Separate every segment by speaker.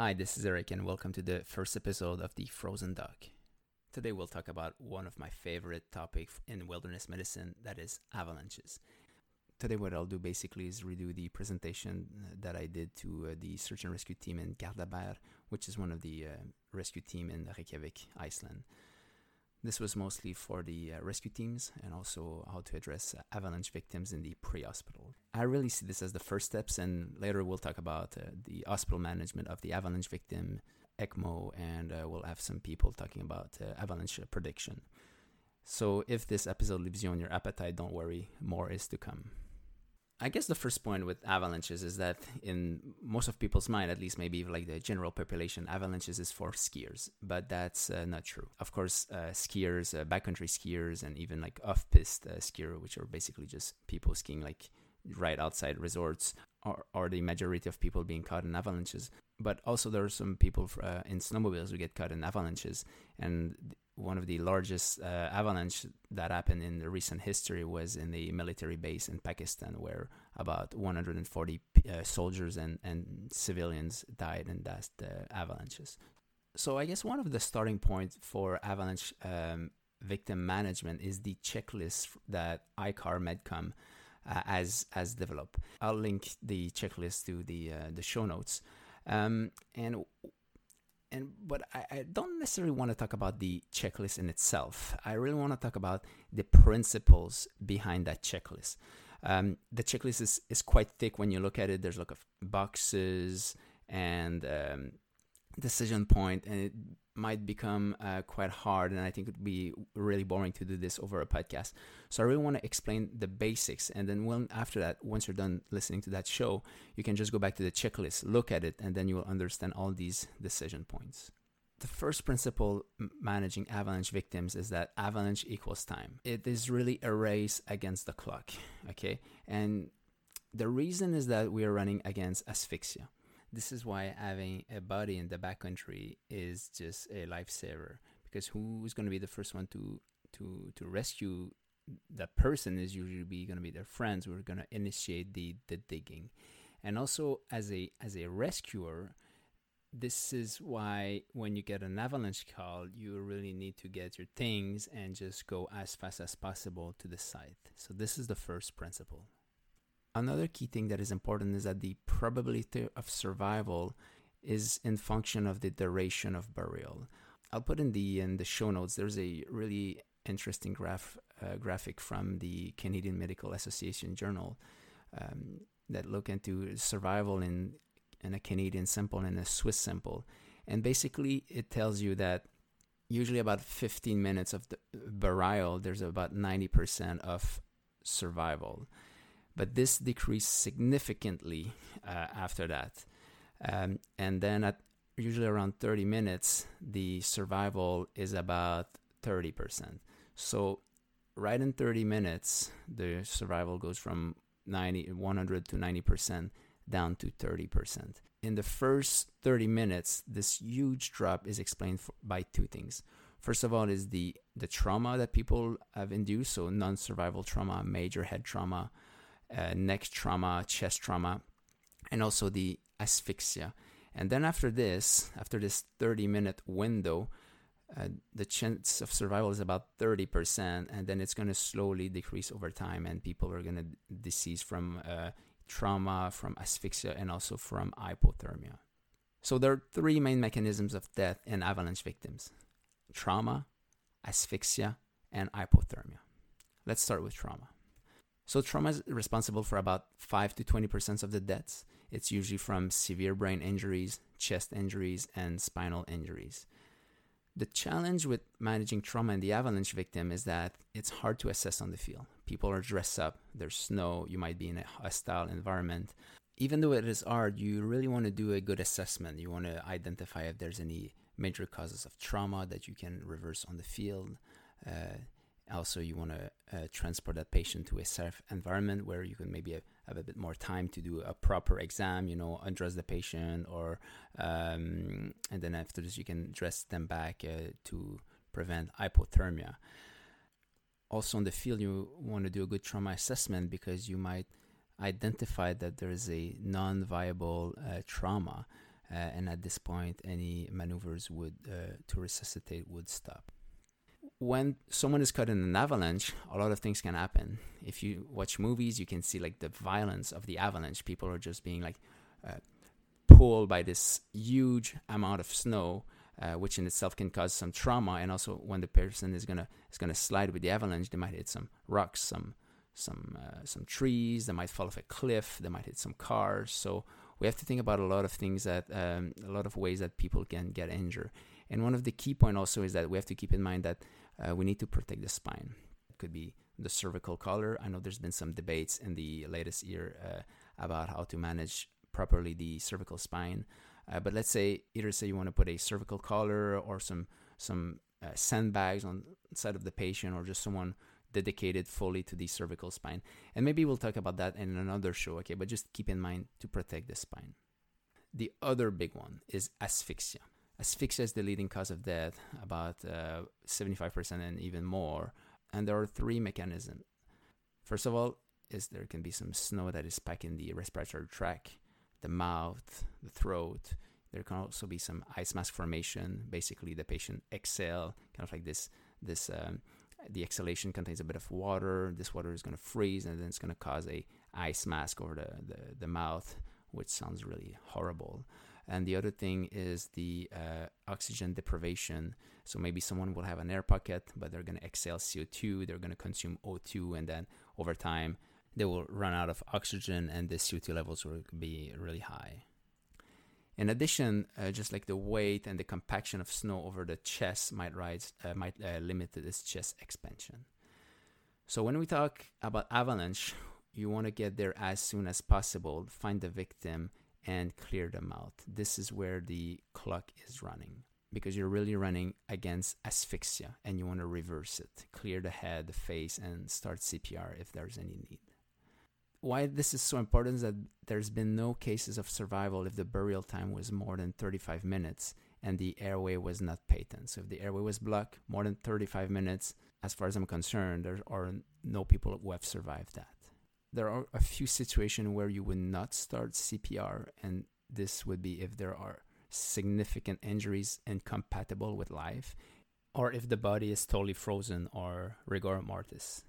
Speaker 1: Hi, this is Eric, and welcome to the first episode of The Frozen Duck. Today, we'll talk about one of my favorite topics in wilderness medicine that is avalanches. Today, what I'll do basically is redo the presentation that I did to uh, the search and rescue team in Garðabær, which is one of the uh, rescue team in Reykjavik, Iceland. This was mostly for the uh, rescue teams and also how to address uh, avalanche victims in the pre hospital. I really see this as the first steps, and later we'll talk about uh, the hospital management of the avalanche victim, ECMO, and uh, we'll have some people talking about uh, avalanche prediction. So if this episode leaves you on your appetite, don't worry, more is to come. I guess the first point with avalanches is that in most of people's mind, at least maybe like the general population, avalanches is for skiers, but that's uh, not true. Of course, uh, skiers, uh, backcountry skiers, and even like off-piste uh, skier, which are basically just people skiing like right outside resorts, are, are the majority of people being caught in avalanches. But also there are some people uh, in snowmobiles who get caught in avalanches, and one of the largest uh, avalanche that happened in the recent history was in the military base in Pakistan, where about 140 uh, soldiers and, and civilians died in that uh, avalanches. So I guess one of the starting points for avalanche um, victim management is the checklist that ICAR Medcom uh, has has developed. I'll link the checklist to the uh, the show notes. Um, and and but I, I, don't necessarily want to talk about the checklist in itself. I really want to talk about the principles behind that checklist. Um, the checklist is, is quite thick when you look at it. There's like boxes and um, decision point, and it might become uh, quite hard. And I think it would be really boring to do this over a podcast. So I really want to explain the basics, and then when after that, once you're done listening to that show, you can just go back to the checklist, look at it, and then you will understand all these decision points. The first principle managing avalanche victims is that avalanche equals time. It is really a race against the clock, okay? And the reason is that we are running against asphyxia this is why having a buddy in the backcountry is just a lifesaver because who's going to be the first one to to to rescue that person is usually be going to be their friends who are going to initiate the the digging. And also as a as a rescuer this is why when you get an avalanche call you really need to get your things and just go as fast as possible to the site. So this is the first principle Another key thing that is important is that the probability of survival is in function of the duration of burial. I'll put in the in the show notes. There's a really interesting graph uh, graphic from the Canadian Medical Association Journal um, that look into survival in in a Canadian sample and a Swiss sample, and basically it tells you that usually about 15 minutes of the burial, there's about 90% of survival but this decreased significantly uh, after that. Um, and then at usually around 30 minutes, the survival is about 30%. So right in 30 minutes, the survival goes from 90, 100 to 90% down to 30%. In the first 30 minutes, this huge drop is explained for, by two things. First of all, is the the trauma that people have induced, so non-survival trauma, major head trauma, uh, neck trauma, chest trauma, and also the asphyxia. And then after this, after this 30 minute window, uh, the chance of survival is about 30%, and then it's going to slowly decrease over time, and people are going to decease from uh, trauma, from asphyxia, and also from hypothermia. So there are three main mechanisms of death in avalanche victims trauma, asphyxia, and hypothermia. Let's start with trauma. So trauma is responsible for about 5 to 20% of the deaths. It's usually from severe brain injuries, chest injuries, and spinal injuries. The challenge with managing trauma in the avalanche victim is that it's hard to assess on the field. People are dressed up, there's snow, you might be in a hostile environment. Even though it is hard, you really want to do a good assessment. You want to identify if there's any major causes of trauma that you can reverse on the field. Uh, also, you want to uh, transport that patient to a safe environment where you can maybe have a bit more time to do a proper exam, you know, undress the patient, or um, and then after this, you can dress them back uh, to prevent hypothermia. Also, in the field, you want to do a good trauma assessment because you might identify that there is a non viable uh, trauma. uh, and at this point, any maneuvers would uh, to resuscitate would stop. When someone is caught in an avalanche, a lot of things can happen. If you watch movies, you can see like the violence of the avalanche. People are just being like uh, pulled by this huge amount of snow, uh, which in itself can cause some trauma. And also, when the person is gonna is gonna slide with the avalanche, they might hit some rocks, some some uh, some trees. They might fall off a cliff. They might hit some cars. So we have to think about a lot of things that um, a lot of ways that people can get injured. And one of the key point also is that we have to keep in mind that uh, we need to protect the spine. It could be the cervical collar. I know there's been some debates in the latest year uh, about how to manage properly the cervical spine. Uh, but let's say either say you want to put a cervical collar or some some uh, sandbags on side of the patient or just someone dedicated fully to the cervical spine. And maybe we'll talk about that in another show, okay? But just keep in mind to protect the spine. The other big one is asphyxia. Asphyxia is the leading cause of death, about uh, 75% and even more. And there are three mechanisms. First of all, is there can be some snow that is packed in the respiratory tract, the mouth, the throat. There can also be some ice mask formation. Basically, the patient exhale, kind of like this this um, the exhalation contains a bit of water. This water is going to freeze, and then it's going to cause a ice mask over the, the, the mouth, which sounds really horrible. And the other thing is the uh, oxygen deprivation. So maybe someone will have an air pocket, but they're going to exhale CO2. They're going to consume O2, and then over time they will run out of oxygen, and the CO2 levels will be really high. In addition, uh, just like the weight and the compaction of snow over the chest might rise, uh, might uh, limit this chest expansion. So when we talk about avalanche, you want to get there as soon as possible, find the victim, and clear them out. This is where the clock is running because you're really running against asphyxia and you want to reverse it. Clear the head, the face, and start CPR if there's any need why this is so important is that there's been no cases of survival if the burial time was more than 35 minutes and the airway was not patent. So if the airway was blocked more than 35 minutes, as far as I'm concerned, there are no people who have survived that. There are a few situations where you would not start CPR, and this would be if there are significant injuries incompatible with life, or if the body is totally frozen or rigor mortis.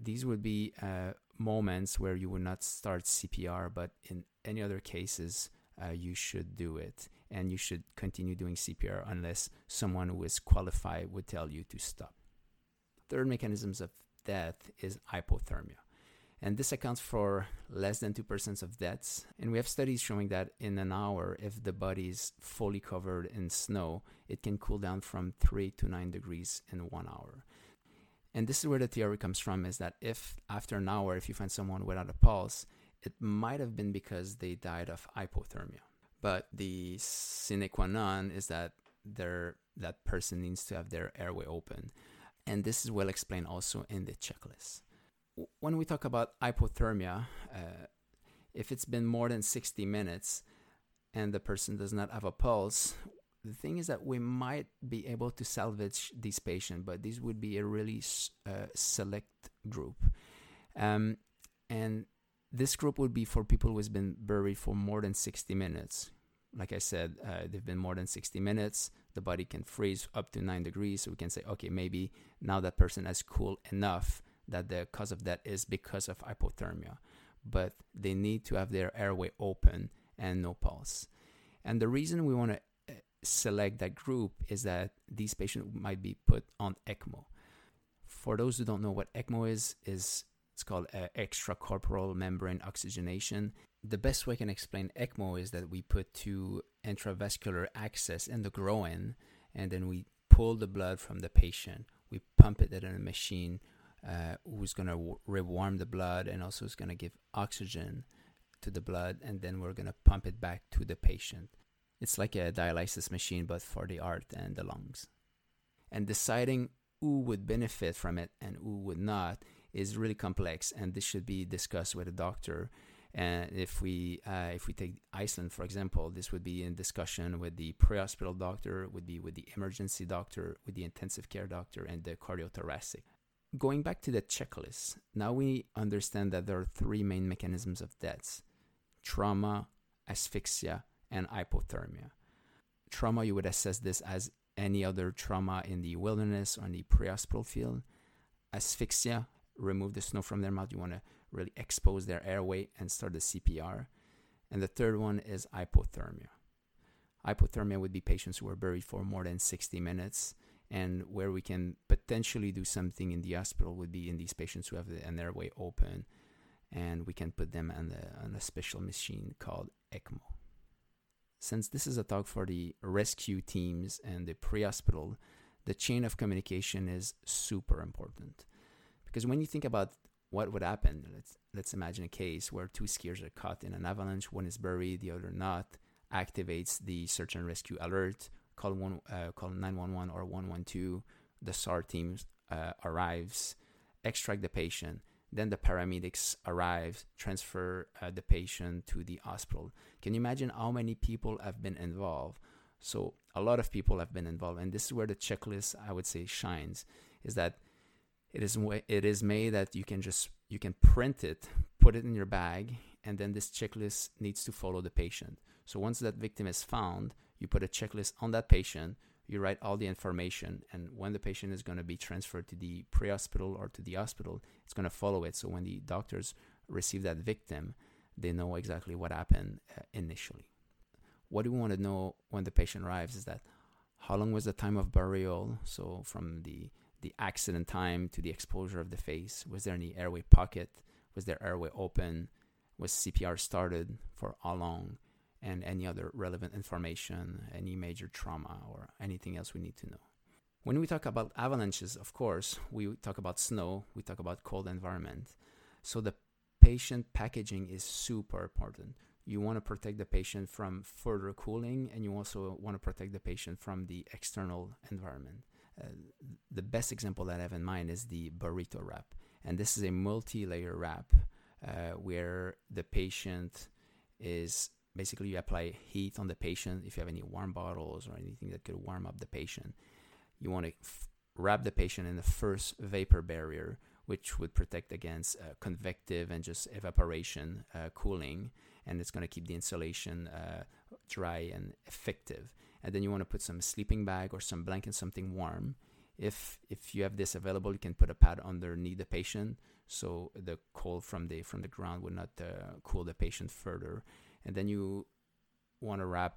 Speaker 1: These would be uh, moments where you would not start CPR, but in any other cases, uh, you should do it. And you should continue doing CPR unless someone who is qualified would tell you to stop. Third mechanisms of death is hypothermia. And this accounts for less than 2% of deaths. And we have studies showing that in an hour, if the body is fully covered in snow, it can cool down from 3 to 9 degrees in one hour. And this is where the theory comes from is that if after an hour, if you find someone without a pulse, it might have been because they died of hypothermia. But the sine qua non is that that person needs to have their airway open. And this is well explained also in the checklist. When we talk about hypothermia, uh, if it's been more than 60 minutes and the person does not have a pulse, the thing is that we might be able to salvage these patients, but this would be a really uh, select group. Um, and this group would be for people who has been buried for more than 60 minutes. Like I said, uh, they've been more than 60 minutes. The body can freeze up to 9 degrees. So we can say, okay, maybe now that person has cooled enough that the cause of that is because of hypothermia. But they need to have their airway open and no pulse. And the reason we want to select that group is that these patients might be put on ECMO. For those who don't know what ECMO is, is it's called uh, extracorporeal membrane oxygenation. The best way I can explain ECMO is that we put two intravascular access in the groin, and then we pull the blood from the patient. We pump it in a machine uh, who's going to rewarm the blood and also is going to give oxygen to the blood, and then we're going to pump it back to the patient. It's like a dialysis machine, but for the heart and the lungs. And deciding who would benefit from it and who would not is really complex, and this should be discussed with a doctor. And if we uh, if we take Iceland for example, this would be in discussion with the pre-hospital doctor, would be with the emergency doctor, with the intensive care doctor, and the cardiothoracic. Going back to the checklist, now we understand that there are three main mechanisms of deaths: trauma, asphyxia, and hypothermia. Trauma, you would assess this as any other trauma in the wilderness or in the pre-hospital field. Asphyxia, remove the snow from their mouth. You want to really expose their airway and start the CPR. And the third one is hypothermia. Hypothermia would be patients who are buried for more than 60 minutes, and where we can potentially do something in the hospital would be in these patients who have an airway open, and we can put them on, the, on a special machine called ECMO. Since this is a talk for the rescue teams and the pre hospital, the chain of communication is super important. Because when you think about what would happen, let's, let's imagine a case where two skiers are caught in an avalanche, one is buried, the other not, activates the search and rescue alert, call, one, uh, call 911 or 112, the SAR team uh, arrives, extract the patient, then the paramedics arrive, transfer uh, the patient to the hospital. Can you imagine how many people have been involved? So a lot of people have been involved, and this is where the checklist I would say shines. Is that it is it is made that you can just you can print it, put it in your bag, and then this checklist needs to follow the patient. So once that victim is found, you put a checklist on that patient you write all the information and when the patient is going to be transferred to the pre-hospital or to the hospital it's going to follow it. So when the doctors receive that victim they know exactly what happened uh, initially. What do we want to know when the patient arrives is that how long was the time of burial? So from the the accident time to the exposure of the face was there any airway pocket? Was there airway open? Was cpr started for how long and any other relevant information, any major trauma, or anything else we need to know. When we talk about avalanches, of course, we talk about snow, we talk about cold environment. So the patient packaging is super important. You want to protect the patient from further cooling, and you also want to protect the patient from the external environment. Uh, the best example that I have in mind is the burrito wrap. And this is a multi layer wrap uh, where the patient is basically you apply heat on the patient. If you have any warm bottles or anything that could warm up the patient you want to f- wrap the patient in the first vapor barrier which would protect against uh, convective and just evaporation uh, cooling and it's going to keep the insulation uh, dry and effective. And then you want to put some sleeping bag or some blanket something warm. If if you have this available you can put a pad underneath the patient so the cold from the from the ground would not uh, cool the patient further and then you want to wrap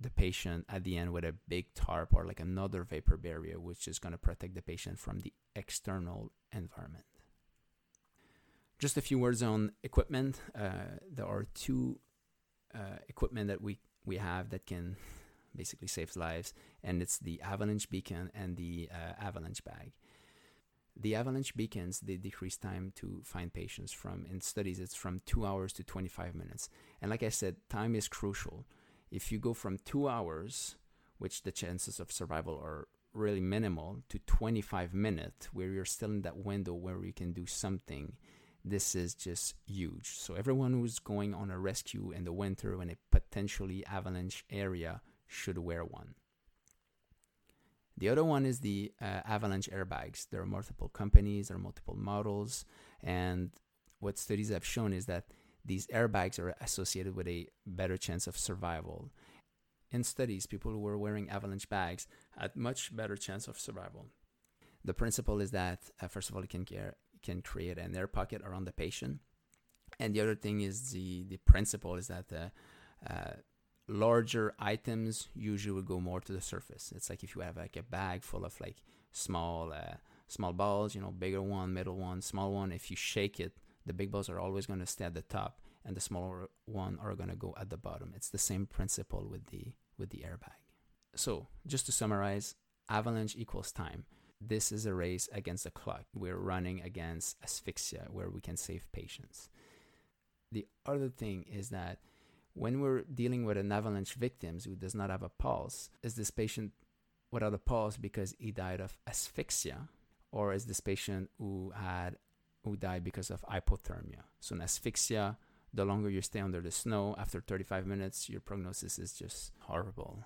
Speaker 1: the patient at the end with a big tarp or like another vapor barrier, which is going to protect the patient from the external environment. Just a few words on equipment. Uh, there are two uh, equipment that we, we have that can basically save lives, and it's the avalanche beacon and the uh, avalanche bag the avalanche beacons they decrease time to find patients from in studies it's from 2 hours to 25 minutes. And like i said time is crucial. If you go from 2 hours which the chances of survival are really minimal to 25 minutes where you're still in that window where you can do something this is just huge. So everyone who's going on a rescue in the winter in a potentially avalanche area should wear one the other one is the uh, avalanche airbags. There are multiple companies, there are multiple models, and what studies have shown is that these airbags are associated with a better chance of survival. In studies, people who were wearing avalanche bags had much better chance of survival. The principle is that uh, first of all, it can care, can create an air pocket around the patient, and the other thing is the the principle is that uh, uh, larger items usually will go more to the surface. It's like if you have like a bag full of like small uh, small balls, you know, bigger one, middle one, small one. If you shake it, the big balls are always going to stay at the top, and the smaller one are going to go at the bottom. It's the same principle with the with the airbag. So just to summarize, avalanche equals time. This is a race against the clock. We're running against asphyxia, where we can save patients. The other thing is that when we're dealing with an avalanche victim who does not have a pulse, is this patient without a pulse because he died of asphyxia, or is this patient who had who died because of hypothermia? So an asphyxia, the longer you stay under the snow, after 35 minutes, your prognosis is just horrible.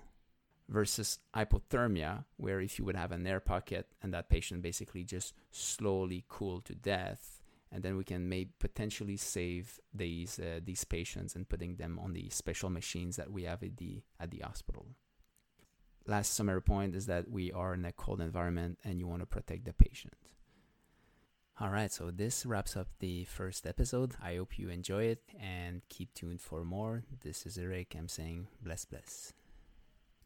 Speaker 1: Versus hypothermia, where if you would have an air pocket and that patient basically just slowly cooled to death, and then we can maybe potentially save these uh, these patients and putting them on the special machines that we have at the at the hospital. Last summary point is that we are in a cold environment and you want to protect the patient. All right, so this wraps up the first episode. I hope you enjoy it and keep tuned for more. This is Eric. I'm saying bless, bless.